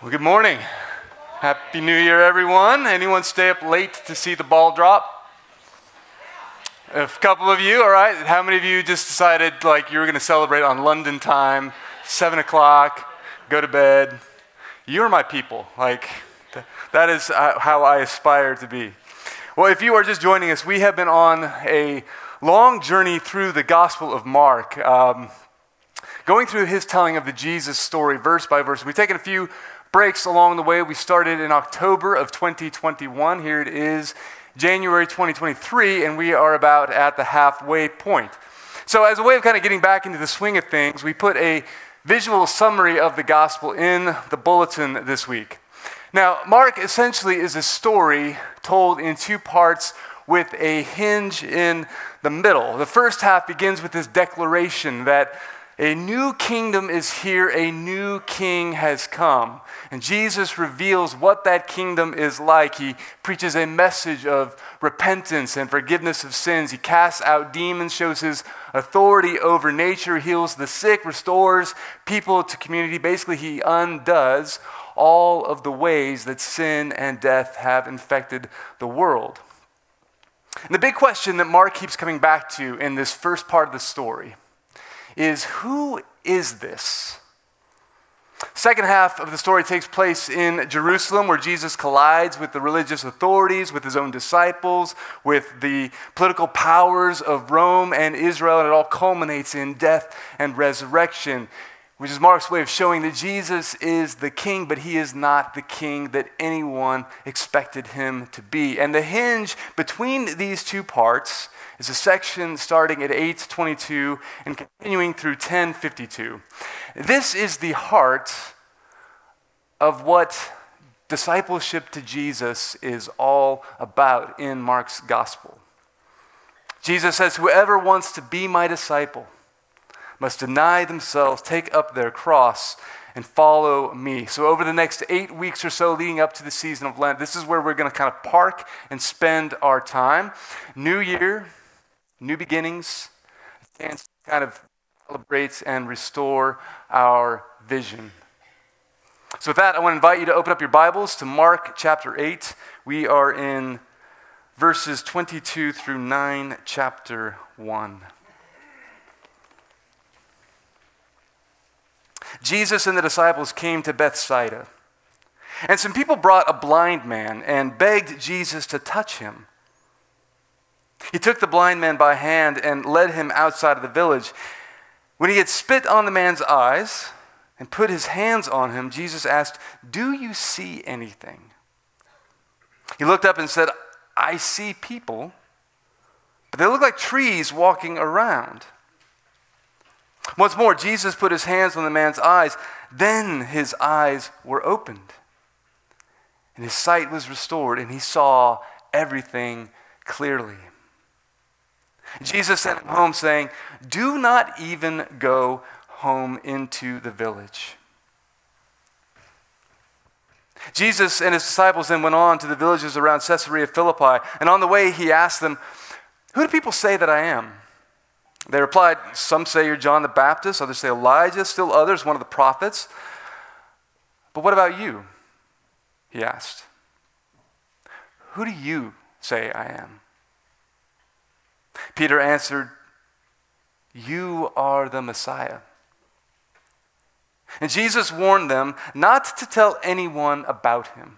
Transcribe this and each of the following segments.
Well, good morning. Happy New Year, everyone. Anyone stay up late to see the ball drop? A couple of you, all right. How many of you just decided like you were going to celebrate on London time, 7 o'clock, go to bed? You're my people. Like, that is uh, how I aspire to be. Well, if you are just joining us, we have been on a long journey through the Gospel of Mark. Um, going through his telling of the Jesus story verse by verse. We've taken a few breaks along the way. We started in October of 2021. Here it is, January 2023, and we are about at the halfway point. So, as a way of kind of getting back into the swing of things, we put a visual summary of the gospel in the bulletin this week. Now, Mark essentially is a story told in two parts with a hinge in the middle. The first half begins with this declaration that a new kingdom is here, a new king has come. And Jesus reveals what that kingdom is like. He preaches a message of repentance and forgiveness of sins. He casts out demons, shows his authority over nature, heals the sick, restores people to community. Basically, he undoes all of the ways that sin and death have infected the world. And the big question that Mark keeps coming back to in this first part of the story is who is this? Second half of the story takes place in Jerusalem, where Jesus collides with the religious authorities, with his own disciples, with the political powers of Rome and Israel, and it all culminates in death and resurrection, which is Mark's way of showing that Jesus is the king, but he is not the king that anyone expected him to be. And the hinge between these two parts is a section starting at 822 and continuing through 1052. This is the heart of what discipleship to Jesus is all about in Mark's gospel. Jesus says, Whoever wants to be my disciple must deny themselves, take up their cross, and follow me. So, over the next eight weeks or so leading up to the season of Lent, this is where we're going to kind of park and spend our time. New year, new beginnings, a chance to kind of celebrate and restore our vision. So, with that, I want to invite you to open up your Bibles to Mark chapter 8. We are in verses 22 through 9, chapter 1. Jesus and the disciples came to Bethsaida. And some people brought a blind man and begged Jesus to touch him. He took the blind man by hand and led him outside of the village. When he had spit on the man's eyes and put his hands on him, Jesus asked, Do you see anything? He looked up and said, I see people, but they look like trees walking around. Once more, Jesus put his hands on the man's eyes. Then his eyes were opened, and his sight was restored, and he saw everything clearly. Jesus sent him home, saying, Do not even go home into the village. Jesus and his disciples then went on to the villages around Caesarea Philippi, and on the way he asked them, Who do people say that I am? They replied, Some say you're John the Baptist, others say Elijah, still others, one of the prophets. But what about you? He asked. Who do you say I am? Peter answered, You are the Messiah. And Jesus warned them not to tell anyone about him.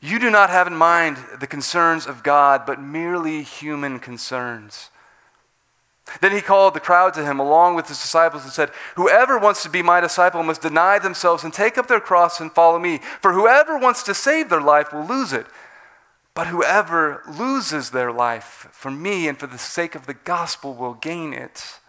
You do not have in mind the concerns of God, but merely human concerns. Then he called the crowd to him along with his disciples and said, Whoever wants to be my disciple must deny themselves and take up their cross and follow me. For whoever wants to save their life will lose it. But whoever loses their life for me and for the sake of the gospel will gain it.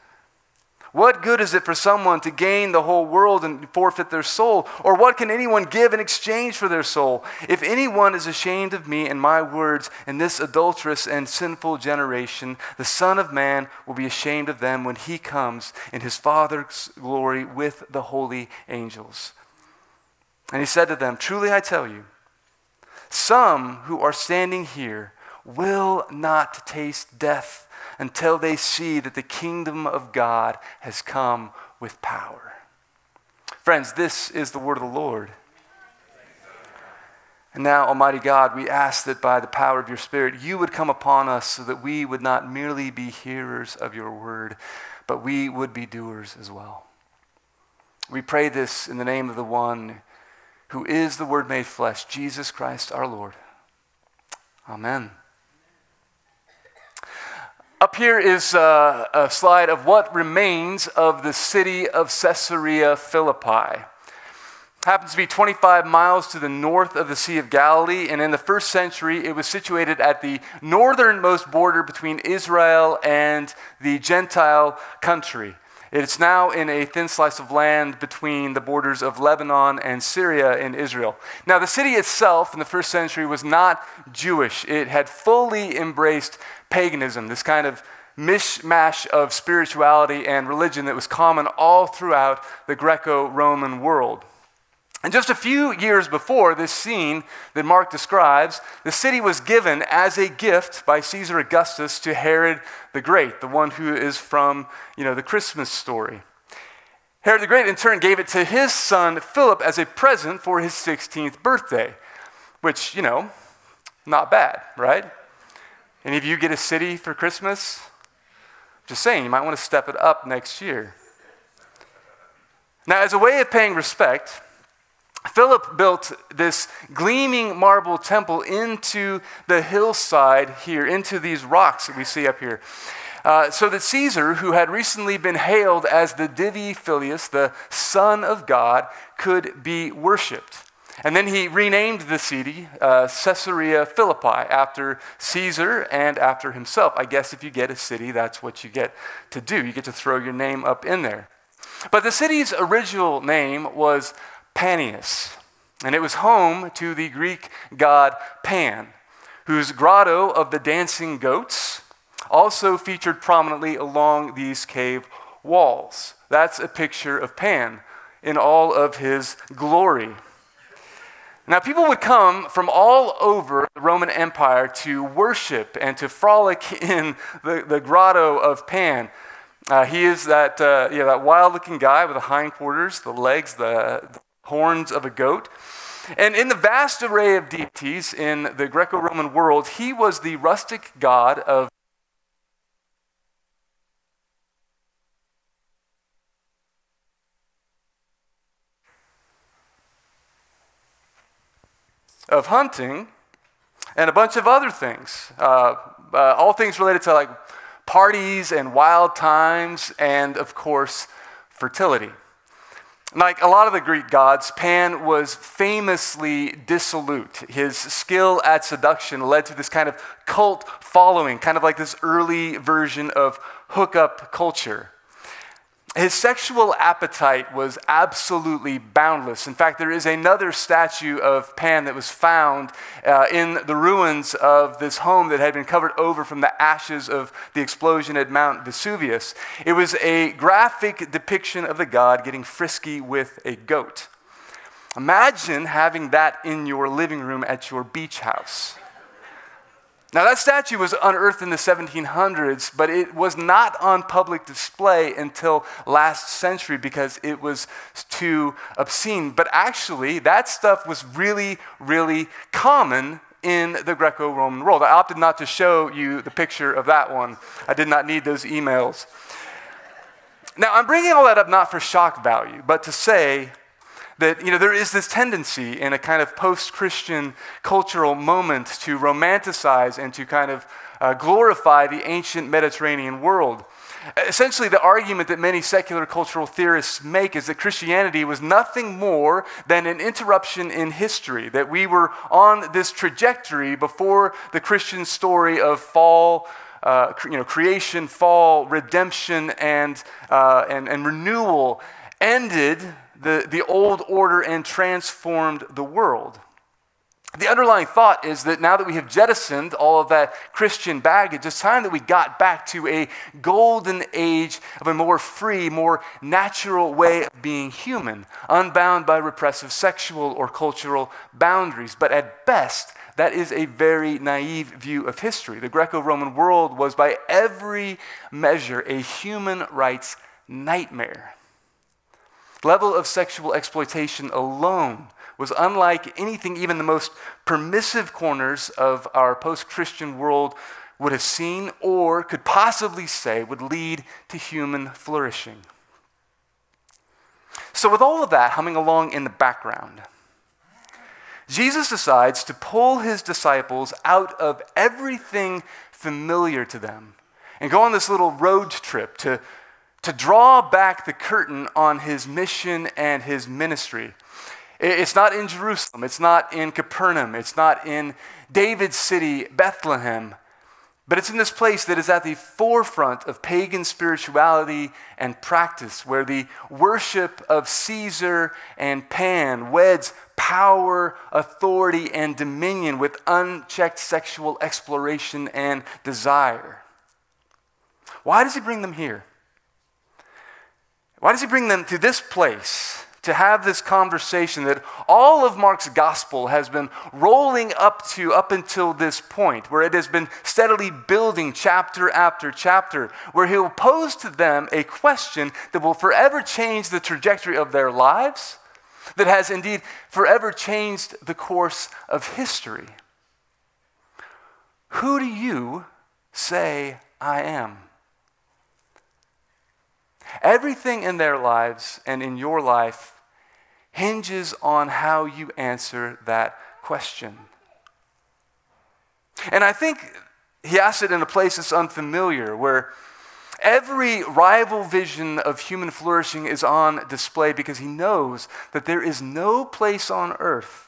What good is it for someone to gain the whole world and forfeit their soul? Or what can anyone give in exchange for their soul? If anyone is ashamed of me and my words in this adulterous and sinful generation, the Son of Man will be ashamed of them when he comes in his Father's glory with the holy angels. And he said to them, Truly I tell you, some who are standing here will not taste death until they see that the kingdom of God has come with power. Friends, this is the word of the Lord. And now, Almighty God, we ask that by the power of your Spirit, you would come upon us so that we would not merely be hearers of your word, but we would be doers as well. We pray this in the name of the one who is the Word made flesh, Jesus Christ our Lord. Amen. Up here is a, a, slide of what remains of the city of Caesarea Philippi. Happens to be 25 miles to the north of the Sea of Galilee, and in the first century, it was situated at the northernmost border between Israel and the Gentile country. It's now in a thin slice of land between the borders of Lebanon and Syria in Israel. Now, the city itself in the first century was not Jewish. It had fully embraced paganism, this kind of mishmash of spirituality and religion that was common all throughout the Greco Roman world. And just a few years before this scene that Mark describes, the city was given as a gift by Caesar Augustus to Herod the Great, the one who is from you know, the Christmas story. Herod the Great, in turn, gave it to his son Philip as a present for his 16th birthday, which, you know, not bad, right? Any of you get a city for Christmas? Just saying, you might want to step it up next year. Now, as a way of paying respect, Philip built this gleaming marble temple into the hillside here, into these rocks that we see up here. Uh, so that Caesar, who had recently been hailed as the Divi Filius, the Son of God, could be worshiped. And then he renamed the city uh, Caesarea Philippi after Caesar and after himself. I guess if you get a city, that's what you get to do. You get to throw your name up in there. But the city's original name was Panias, and it was home to the Greek god Pan, whose grotto of the dancing goats also featured prominently along these cave walls. That's a picture of Pan in all of his glory. Now, people would come from all over the Roman Empire to worship and to frolic in the, the grotto of Pan. Uh, he is that, uh, yeah, that wild looking guy with the hindquarters, the legs, the, horns of a goat. And in the vast array of deities in the Greco Roman world, he was the rustic god of of hunting and a bunch of other things. Uh, uh, all things related to like parties and wild times, and of course, fertility. Like a lot of the Greek gods, Pan was famously dissolute. His skill at seduction led to this kind of cult following, kind of like this early version of hookup culture. His sexual appetite was absolutely boundless. In fact, there is another statue of Pan that was found uh, in the ruins of this home that had been covered over from the ashes of the explosion at Mount Vesuvius. It was a graphic depiction of the god getting frisky with a goat. Imagine having that in your living room at your beach house. Now, that statue was unearthed in the 1700s, but it was not on public display until last century because it was too obscene. But actually, that stuff was really, really common in the Greco Roman world. I opted not to show you the picture of that one, I did not need those emails. Now, I'm bringing all that up not for shock value, but to say that you know, there is this tendency in a kind of post Christian cultural moment to romanticize and to kind of uh, glorify the ancient Mediterranean world. Essentially, the argument that many secular cultural theorists make is that Christianity was nothing more than an interruption in history, that we were on this trajectory before the Christian story of fall, uh, you know, creation, fall, redemption, and, uh, and, and renewal ended the, the old order and transformed the world. The underlying thought is that now that we have jettisoned all of that Christian baggage, it's time that we got back to a golden age of a more free, more natural way of being human, unbound by repressive sexual or cultural boundaries. But at best, that is a very naive view of history. The Greco Roman world was, by every measure, a human rights nightmare. Level of sexual exploitation alone was unlike anything even the most permissive corners of our post Christian world would have seen or could possibly say would lead to human flourishing. So, with all of that humming along in the background, Jesus decides to pull his disciples out of everything familiar to them and go on this little road trip to, to draw back the curtain on his mission and his ministry. It's not in Jerusalem. It's not in Capernaum. It's not in David's city, Bethlehem. But it's in this place that is at the forefront of pagan spirituality and practice, where the worship of Caesar and Pan weds power, authority, and dominion with unchecked sexual exploration and desire. Why does he bring them here? Why does he bring them to this place? to have this conversation that all of Mark's gospel has been rolling up to up until this point, where it has been steadily building chapter after chapter, where he'll pose to them a question that will forever change the trajectory of their lives, that has indeed forever changed the course of history. Who do you say I am? Everything in their lives and in your life hinges on how you answer that question. And I think he asks it in a place that's unfamiliar, where every rival vision of human flourishing is on display because he knows that there is no place on earth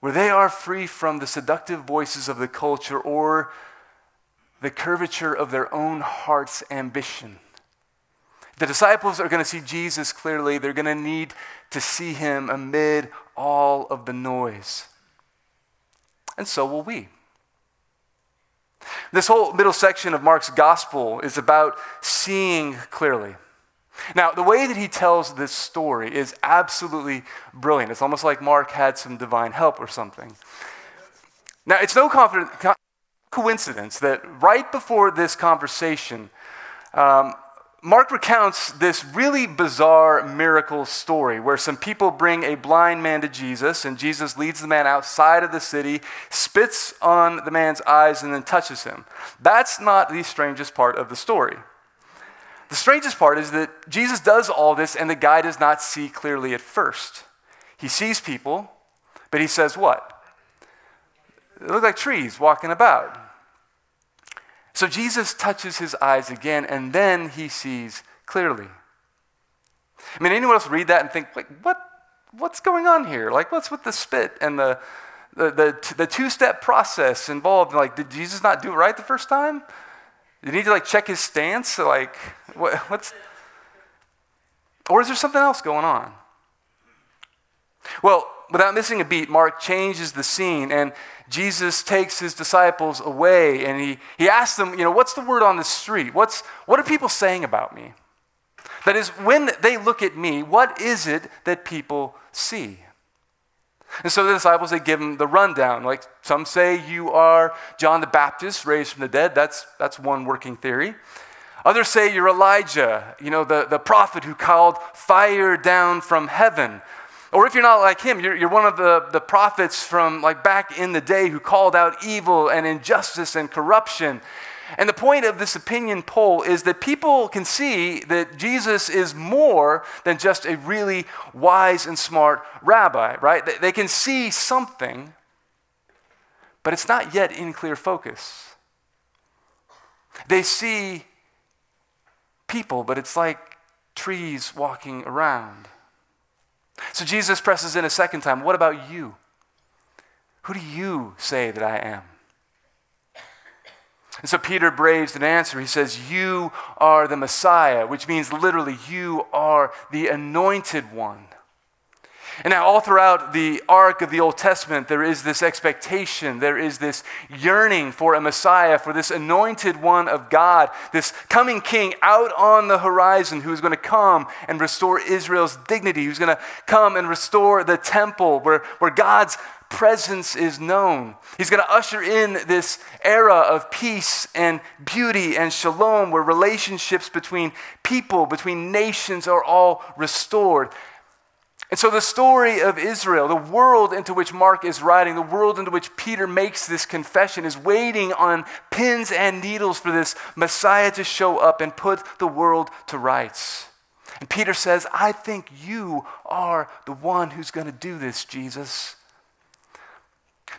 where they are free from the seductive voices of the culture or the curvature of their own heart's ambition. The disciples are going to see Jesus clearly. They're going to need to see him amid all of the noise. And so will we. This whole middle section of Mark's gospel is about seeing clearly. Now, the way that he tells this story is absolutely brilliant. It's almost like Mark had some divine help or something. Now, it's no coincidence that right before this conversation, um, Mark recounts this really bizarre miracle story where some people bring a blind man to Jesus, and Jesus leads the man outside of the city, spits on the man's eyes, and then touches him. That's not the strangest part of the story. The strangest part is that Jesus does all this, and the guy does not see clearly at first. He sees people, but he says, What? They look like trees walking about. So Jesus touches his eyes again, and then he sees clearly. I mean, anyone else read that and think, like, what, what's going on here? Like, what's with the spit and the, the, the, the two step process involved? Like, did Jesus not do it right the first time? Did he need to, like, check his stance? Like, what, what's. Or is there something else going on? Well, without missing a beat, Mark changes the scene and Jesus takes his disciples away and he, he asks them, you know, what's the word on the street? What's, what are people saying about me? That is, when they look at me, what is it that people see? And so the disciples, they give him the rundown. Like some say you are John the Baptist raised from the dead. That's, that's one working theory. Others say you're Elijah, you know, the, the prophet who called fire down from heaven. Or if you're not like him, you're, you're one of the, the prophets from like back in the day who called out evil and injustice and corruption. And the point of this opinion poll is that people can see that Jesus is more than just a really wise and smart rabbi, right? They can see something, but it's not yet in clear focus. They see people, but it's like trees walking around. So Jesus presses in a second time. What about you? Who do you say that I am? And so Peter braves an answer. He says, You are the Messiah, which means literally, you are the anointed one. And now, all throughout the arc of the Old Testament, there is this expectation, there is this yearning for a Messiah, for this anointed one of God, this coming king out on the horizon who is going to come and restore Israel's dignity, who's going to come and restore the temple where, where God's presence is known. He's going to usher in this era of peace and beauty and shalom where relationships between people, between nations are all restored. And so, the story of Israel, the world into which Mark is writing, the world into which Peter makes this confession, is waiting on pins and needles for this Messiah to show up and put the world to rights. And Peter says, I think you are the one who's going to do this, Jesus.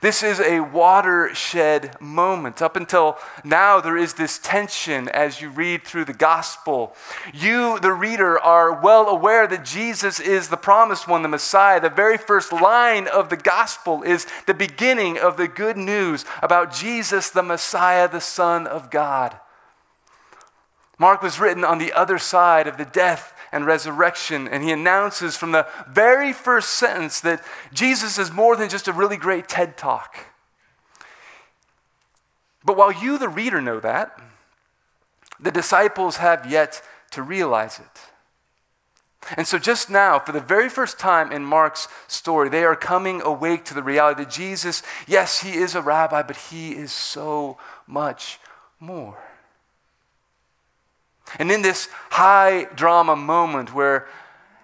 This is a watershed moment. Up until now, there is this tension as you read through the gospel. You, the reader, are well aware that Jesus is the promised one, the Messiah. The very first line of the gospel is the beginning of the good news about Jesus, the Messiah, the Son of God. Mark was written on the other side of the death and resurrection. And he announces from the very first sentence that Jesus is more than just a really great TED talk. But while you, the reader, know that, the disciples have yet to realize it. And so, just now, for the very first time in Mark's story, they are coming awake to the reality that Jesus, yes, he is a rabbi, but he is so much more. And in this high drama moment where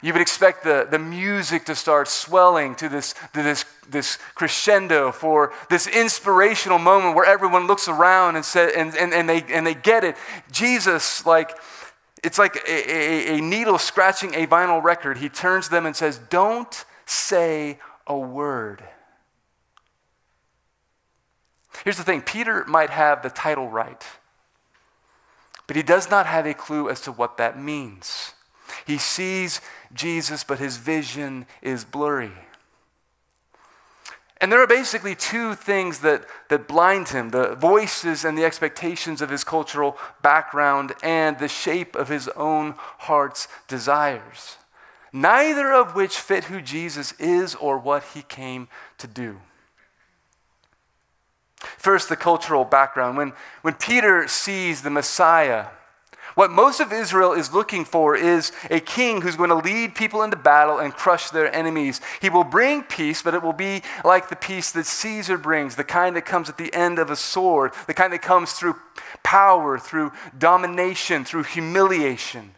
you would expect the, the music to start swelling to this, to this, this crescendo for this inspirational moment where everyone looks around and, say, and, and, and, they, and they get it. Jesus, like, it's like a, a, a needle scratching a vinyl record. He turns them and says, Don't say a word. Here's the thing Peter might have the title right. But he does not have a clue as to what that means. He sees Jesus, but his vision is blurry. And there are basically two things that, that blind him the voices and the expectations of his cultural background, and the shape of his own heart's desires, neither of which fit who Jesus is or what he came to do. First, the cultural background. When, when Peter sees the Messiah, what most of Israel is looking for is a king who's going to lead people into battle and crush their enemies. He will bring peace, but it will be like the peace that Caesar brings, the kind that comes at the end of a sword, the kind that comes through power, through domination, through humiliation.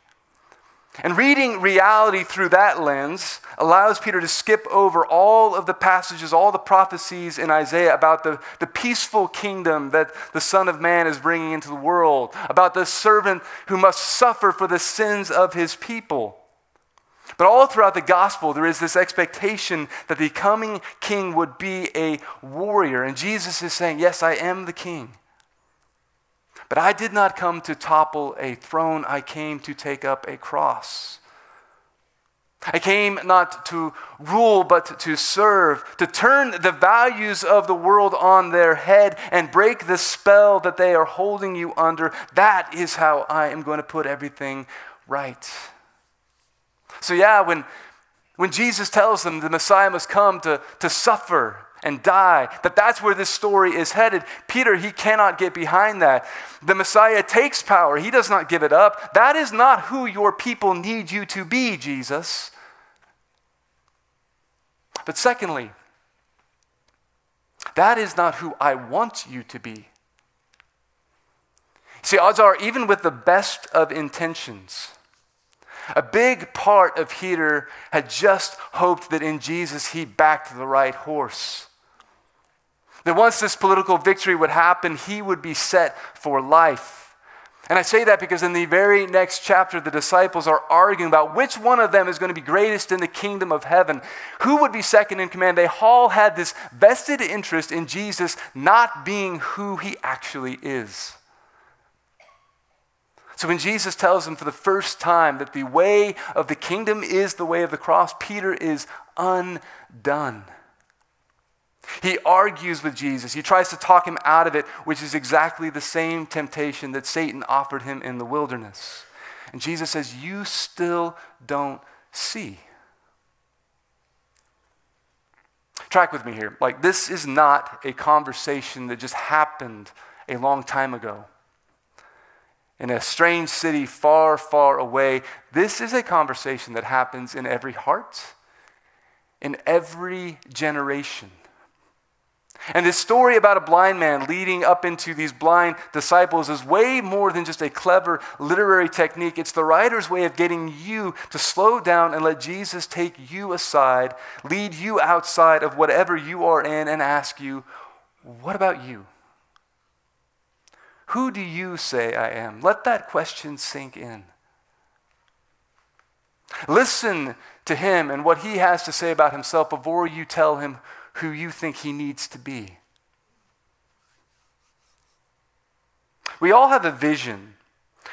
And reading reality through that lens allows Peter to skip over all of the passages, all the prophecies in Isaiah about the, the peaceful kingdom that the Son of Man is bringing into the world, about the servant who must suffer for the sins of his people. But all throughout the gospel, there is this expectation that the coming king would be a warrior. And Jesus is saying, Yes, I am the king. But I did not come to topple a throne, I came to take up a cross. I came not to rule, but to serve, to turn the values of the world on their head and break the spell that they are holding you under. That is how I am going to put everything right. So, yeah, when, when Jesus tells them the Messiah must come to, to suffer and die, that that's where this story is headed. Peter, he cannot get behind that. The Messiah takes power, he does not give it up. That is not who your people need you to be, Jesus. But secondly, that is not who I want you to be. See, odds are, even with the best of intentions, a big part of Peter had just hoped that in Jesus he backed the right horse. That once this political victory would happen, he would be set for life. And I say that because in the very next chapter, the disciples are arguing about which one of them is going to be greatest in the kingdom of heaven. Who would be second in command? They all had this vested interest in Jesus not being who he actually is. So when Jesus tells them for the first time that the way of the kingdom is the way of the cross, Peter is undone. He argues with Jesus. He tries to talk him out of it, which is exactly the same temptation that Satan offered him in the wilderness. And Jesus says, You still don't see. Track with me here. Like, this is not a conversation that just happened a long time ago in a strange city far, far away. This is a conversation that happens in every heart, in every generation. And this story about a blind man leading up into these blind disciples is way more than just a clever literary technique. It's the writer's way of getting you to slow down and let Jesus take you aside, lead you outside of whatever you are in, and ask you, What about you? Who do you say I am? Let that question sink in. Listen to him and what he has to say about himself before you tell him who you think he needs to be. We all have a vision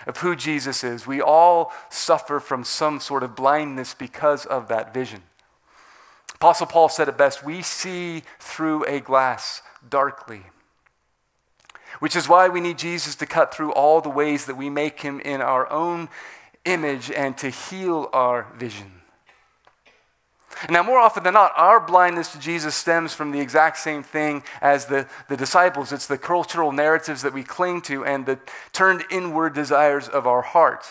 of who Jesus is. We all suffer from some sort of blindness because of that vision. Apostle Paul said it best we see through a glass darkly, which is why we need Jesus to cut through all the ways that we make him in our own image and to heal our vision. Now, more often than not, our blindness to Jesus stems from the exact same thing as the, the disciples. It's the cultural narratives that we cling to and the turned inward desires of our heart.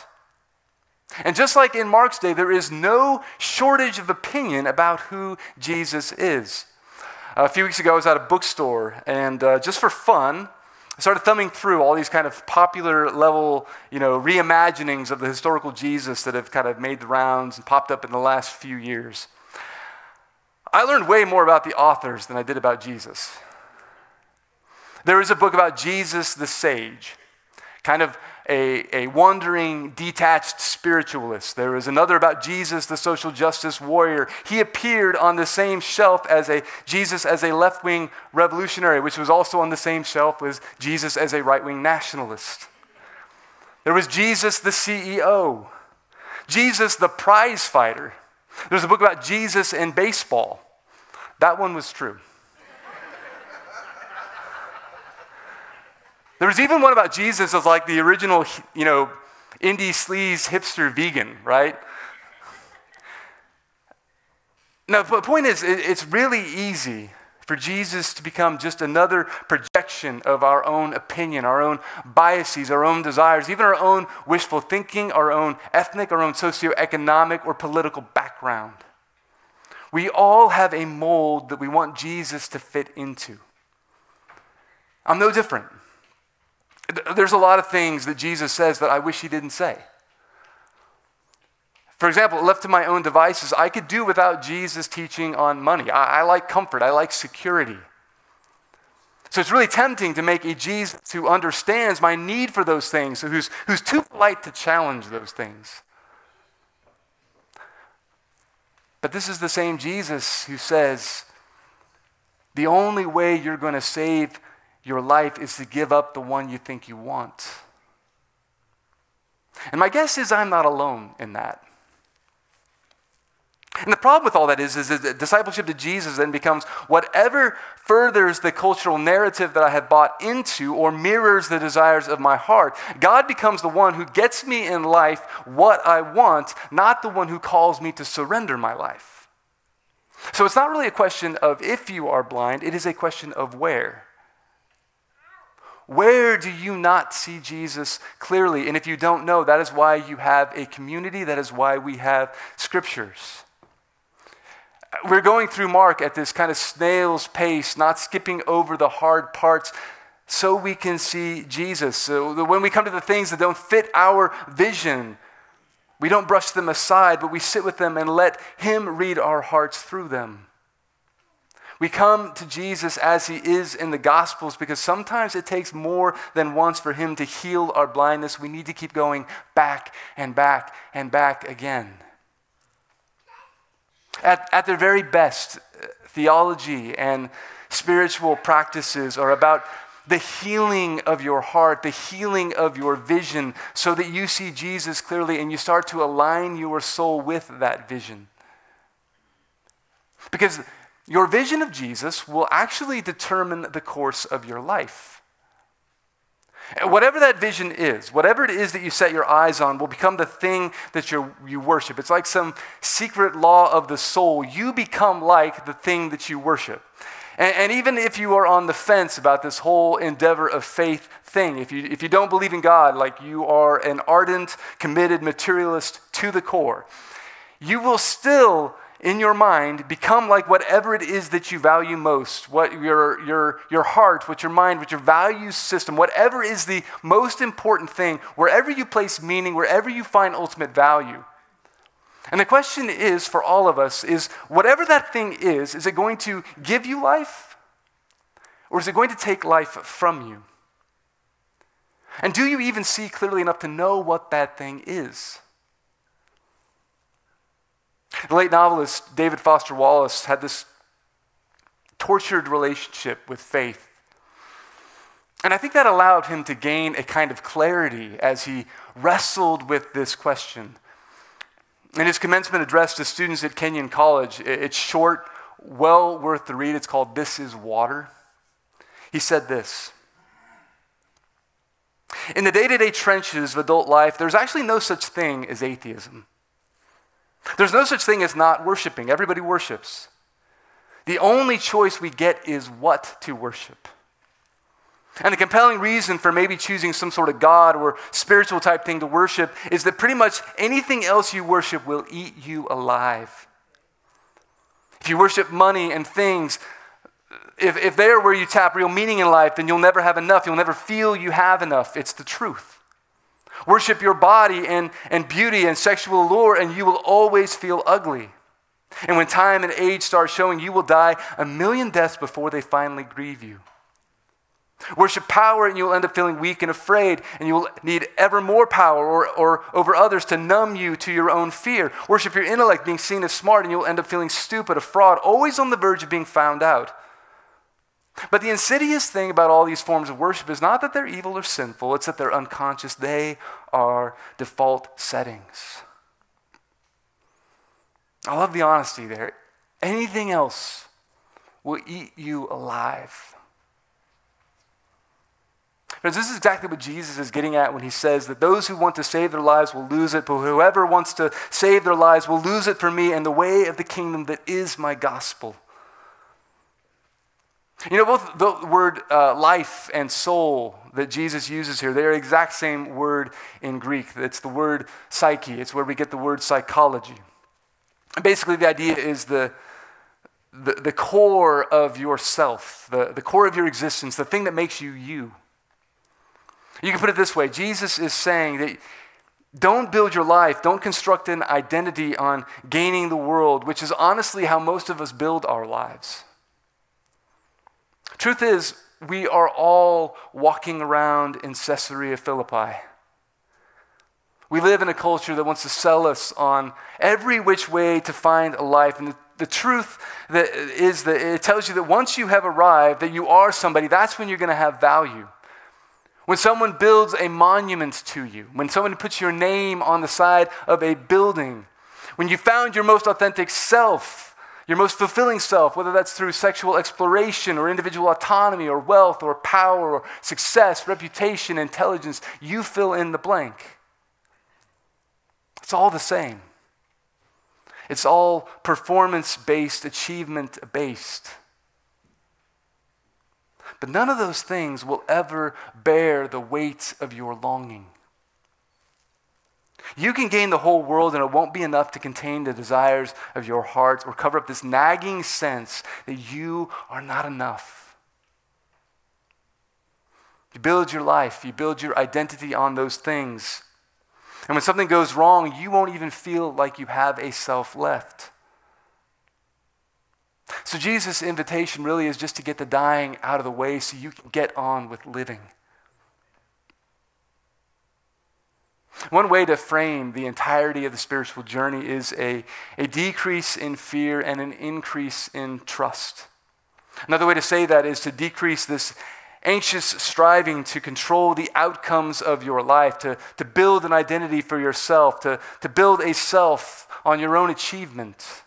And just like in Mark's day, there is no shortage of opinion about who Jesus is. A few weeks ago, I was at a bookstore, and uh, just for fun, I started thumbing through all these kind of popular level, you know, reimaginings of the historical Jesus that have kind of made the rounds and popped up in the last few years. I learned way more about the authors than I did about Jesus. There is a book about Jesus the sage, kind of a, a wandering, detached spiritualist. There is another about Jesus the social justice warrior. He appeared on the same shelf as a Jesus as a left wing revolutionary, which was also on the same shelf as Jesus as a right wing nationalist. There was Jesus the CEO, Jesus the prize fighter. There's a book about Jesus and baseball. That one was true. there was even one about Jesus as like the original, you know, indie sleaze hipster vegan, right? Now, the point is, it's really easy for Jesus to become just another projection of our own opinion, our own biases, our own desires, even our own wishful thinking, our own ethnic, our own socioeconomic or political background. We all have a mold that we want Jesus to fit into. I'm no different. There's a lot of things that Jesus says that I wish he didn't say. For example, left to my own devices, I could do without Jesus teaching on money. I, I, like comfort, I like security. So it's really tempting to make a Jesus who understands my need for those things, who's, who's too polite to challenge those things. But this is the same Jesus who says, the only way you're going to save your life is to give up the one you think you want. And my guess is I'm not alone in that. And the problem with all that is, is that discipleship to Jesus then becomes whatever furthers the cultural narrative that I have bought into or mirrors the desires of my heart. God becomes the one who gets me in life what I want, not the one who calls me to surrender my life. So it's not really a question of if you are blind, it is a question of where. Where do you not see Jesus clearly? And if you don't know, that is why you have a community, that is why we have scriptures. We're going through Mark at this kind of snail's pace, not skipping over the hard parts so we can see Jesus. So when we come to the things that don't fit our vision, we don't brush them aside, but we sit with them and let Him read our hearts through them. We come to Jesus as He is in the Gospels because sometimes it takes more than once for Him to heal our blindness. We need to keep going back and back and back again. At, at their very best, uh, theology and spiritual practices are about the healing of your heart, the healing of your vision, so that you see Jesus clearly and you start to align your soul with that vision. Because your vision of Jesus will actually determine the course of your life. And whatever that vision is, whatever it is that you set your eyes on, will become the thing that you worship. It's like some secret law of the soul. You become like the thing that you worship. And, and, even if you are on the fence about this whole endeavor of faith thing, if you, if you don't believe in God, like you are an ardent, committed materialist to the core, you will still in your mind become like whatever it is that you value most, what your, your, your heart, what your mind, what your value system, whatever is the most important thing, wherever you place meaning, wherever you find ultimate value. And the question is for all of us is whatever that thing is, is it going to give you life? Or is it going to take life from you? And do you even see clearly enough to know what that thing is? The late novelist David Foster Wallace had this tortured relationship with faith. And I think that allowed him to gain a kind of clarity as he wrestled with this question. In his commencement address to students at Kenyon College, it's short, well worth the read. It's called This is Water. He said this In the day to day trenches of adult life, there's actually no such thing as atheism. There's no such thing as not worshiping. Everybody worships. The only choice we get is what to worship. And the compelling reason for maybe choosing some sort of God or spiritual type thing to worship is that pretty much anything else you worship will eat you alive. If you worship money and things, if, if they are where you tap real meaning in life, then you'll never have enough. You'll never feel you have enough. It's the truth. Worship your body and, and beauty and sexual allure, and you will always feel ugly. And when time and age start showing, you will die a million deaths before they finally grieve you. Worship power, and you will end up feeling weak and afraid, and you will need ever more power or, or over others to numb you to your own fear. Worship your intellect, being seen as smart, and you'll end up feeling stupid, a fraud, always on the verge of being found out. But the insidious thing about all these forms of worship is not that they're evil or sinful, it's that they're unconscious. They are default settings. I love the honesty there. Anything else will eat you alive. This is exactly what Jesus is getting at when he says that those who want to save their lives will lose it, but whoever wants to save their lives will lose it for me and the way of the kingdom that is my gospel. You know, both the word uh, life and soul that Jesus uses here, they're the exact same word in Greek. It's the word psyche, it's where we get the word psychology. basically, the idea is the, the, the core of yourself, the, the core of your existence, the thing that makes you you. You can put it this way Jesus is saying that don't build your life, don't construct an identity on gaining the world, which is honestly how most of us build our lives. Truth is, we are all walking around in Caesarea Philippi. We live in a culture that wants to sell us on every which way to find a life. And the, the truth that is that it tells you that once you have arrived, that you are somebody, that's when you're going to have value. When someone builds a monument to you, when someone puts your name on the side of a building, when you found your most authentic self, your most fulfilling self, whether that's through sexual exploration or individual autonomy or wealth or power or success, reputation, intelligence, you fill in the blank. It's all the same. It's all performance based, achievement based. But none of those things will ever bear the weight of your longing. You can gain the whole world, and it won't be enough to contain the desires of your hearts or cover up this nagging sense that you are not enough. You build your life, you build your identity on those things. And when something goes wrong, you won't even feel like you have a self left. So, Jesus' invitation really is just to get the dying out of the way so you can get on with living. One way to frame the entirety of the spiritual journey is a, a decrease in fear and an increase in trust. Another way to say that is to decrease this anxious striving to control the outcomes of your life, to, to build an identity for yourself, to, to build a self on your own achievement.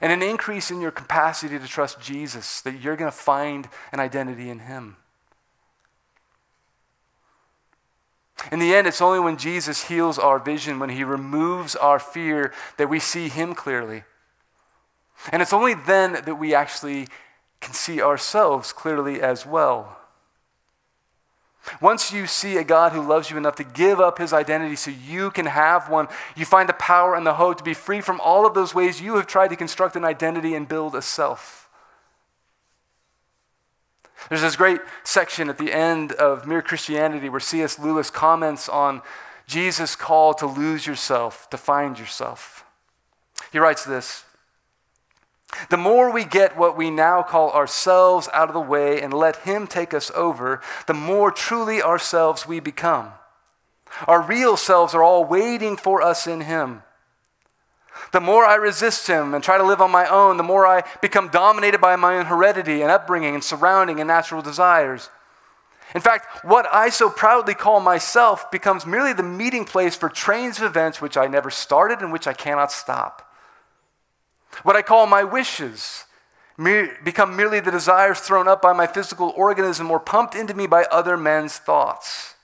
and an increase in your capacity to trust Jesus, that you're going to find an identity in Him. In the end, it's only when Jesus heals our vision, when He removes our fear, that we see Him clearly. And it's only then that we actually can see ourselves clearly as well. Once you see a God who loves you enough to give up his identity so you can have one, you find the power and the hope to be free from all of those ways you have tried to construct an identity and build a self. There's this great section at the end of Mere Christianity where C.S. Lewis comments on Jesus' call to lose yourself, to find yourself. He writes this the more we get what we now call ourselves out of the way and let Him take us over, the more truly ourselves we become. Our real selves are all waiting for us in Him. The more I resist Him and try to live on my own, the more I become dominated by my own heredity and upbringing and surrounding and natural desires. In fact, what I so proudly call myself becomes merely the meeting place for trains of events which I never started and which I cannot stop. What I call my wishes become merely the desires thrown up by my physical organism or pumped into me by other men's thoughts.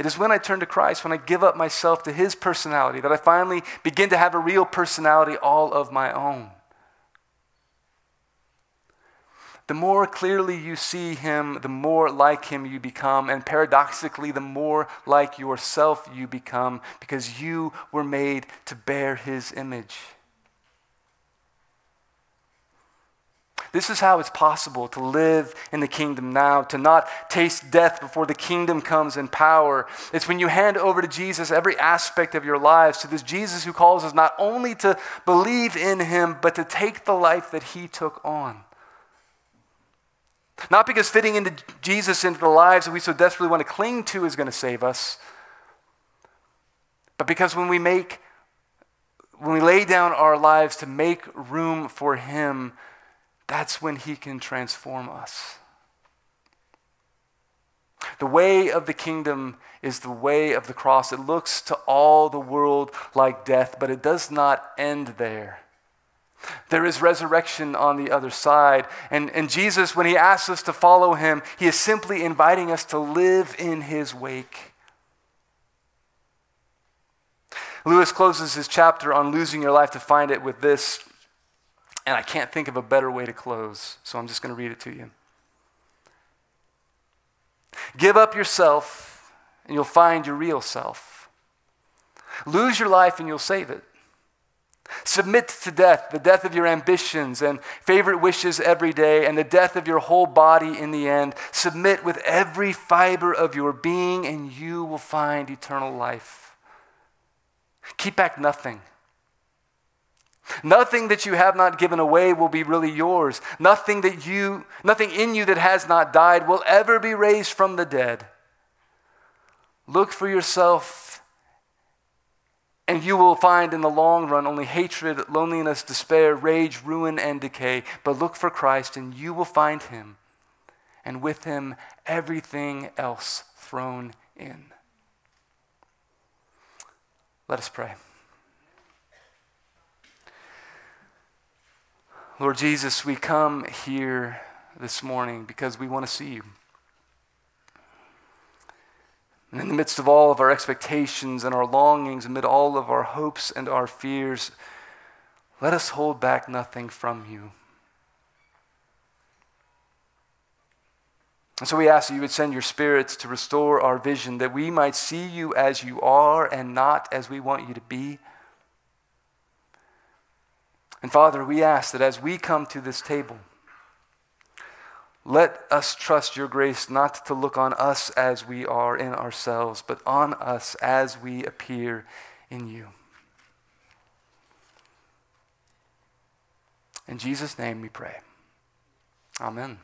It is when I turn to Christ, when I give up myself to His personality, that I finally begin to have a real personality all of my own. The more clearly you see Him, the more like Him you become. And paradoxically, the more like yourself you become because you were made to bear His image. This is how it's possible to live in the kingdom now, to not taste death before the kingdom comes in power. It's when you hand over to Jesus every aspect of your lives, to this Jesus who calls us not only to believe in him, but to take the life that he took on. Not because fitting into Jesus into the lives that we so desperately want to cling to is going to save us, but because when we make when we lay down our lives to make room for him, that's when He can transform us. The way of the kingdom is the way of the cross. It looks to all the world like death, but it does not end there. There is resurrection on the other side. And, and Jesus, when he asks us to follow him, he is simply inviting us to live in his wake. Lewis closes his chapter on losing your life to find it with this and I can't think of a better way to close, so I'm just going to read it to you. Give up yourself, and you'll find your real self. Lose your life, and you'll save it. Submit to death, the death of your ambitions and favorite wishes every day, and the death of your whole body in the end. Submit with every fiber of your being, and you will find eternal life. Keep back nothing. Nothing that you have not given away will be really yours. Nothing that you nothing in you that has not died will ever be raised from the dead. Look for yourself and you will find in the long run only hatred, loneliness, despair, rage, ruin and decay. But look for Christ and you will find him. And with him everything else thrown in. Let us pray. Lord Jesus, we come here this morning because we want to see you. And in the midst of all of our expectations and our longings, amid all of our hopes and our fears, let us hold back nothing from you. And so we ask that you would send your spirits to restore our vision, that we might see you as you are and not as we want you to be. And Father, we ask that as we come to this table, let us trust your grace not to look on us as we are in ourselves, but on us as we appear in you. In Jesus' name we pray. Amen.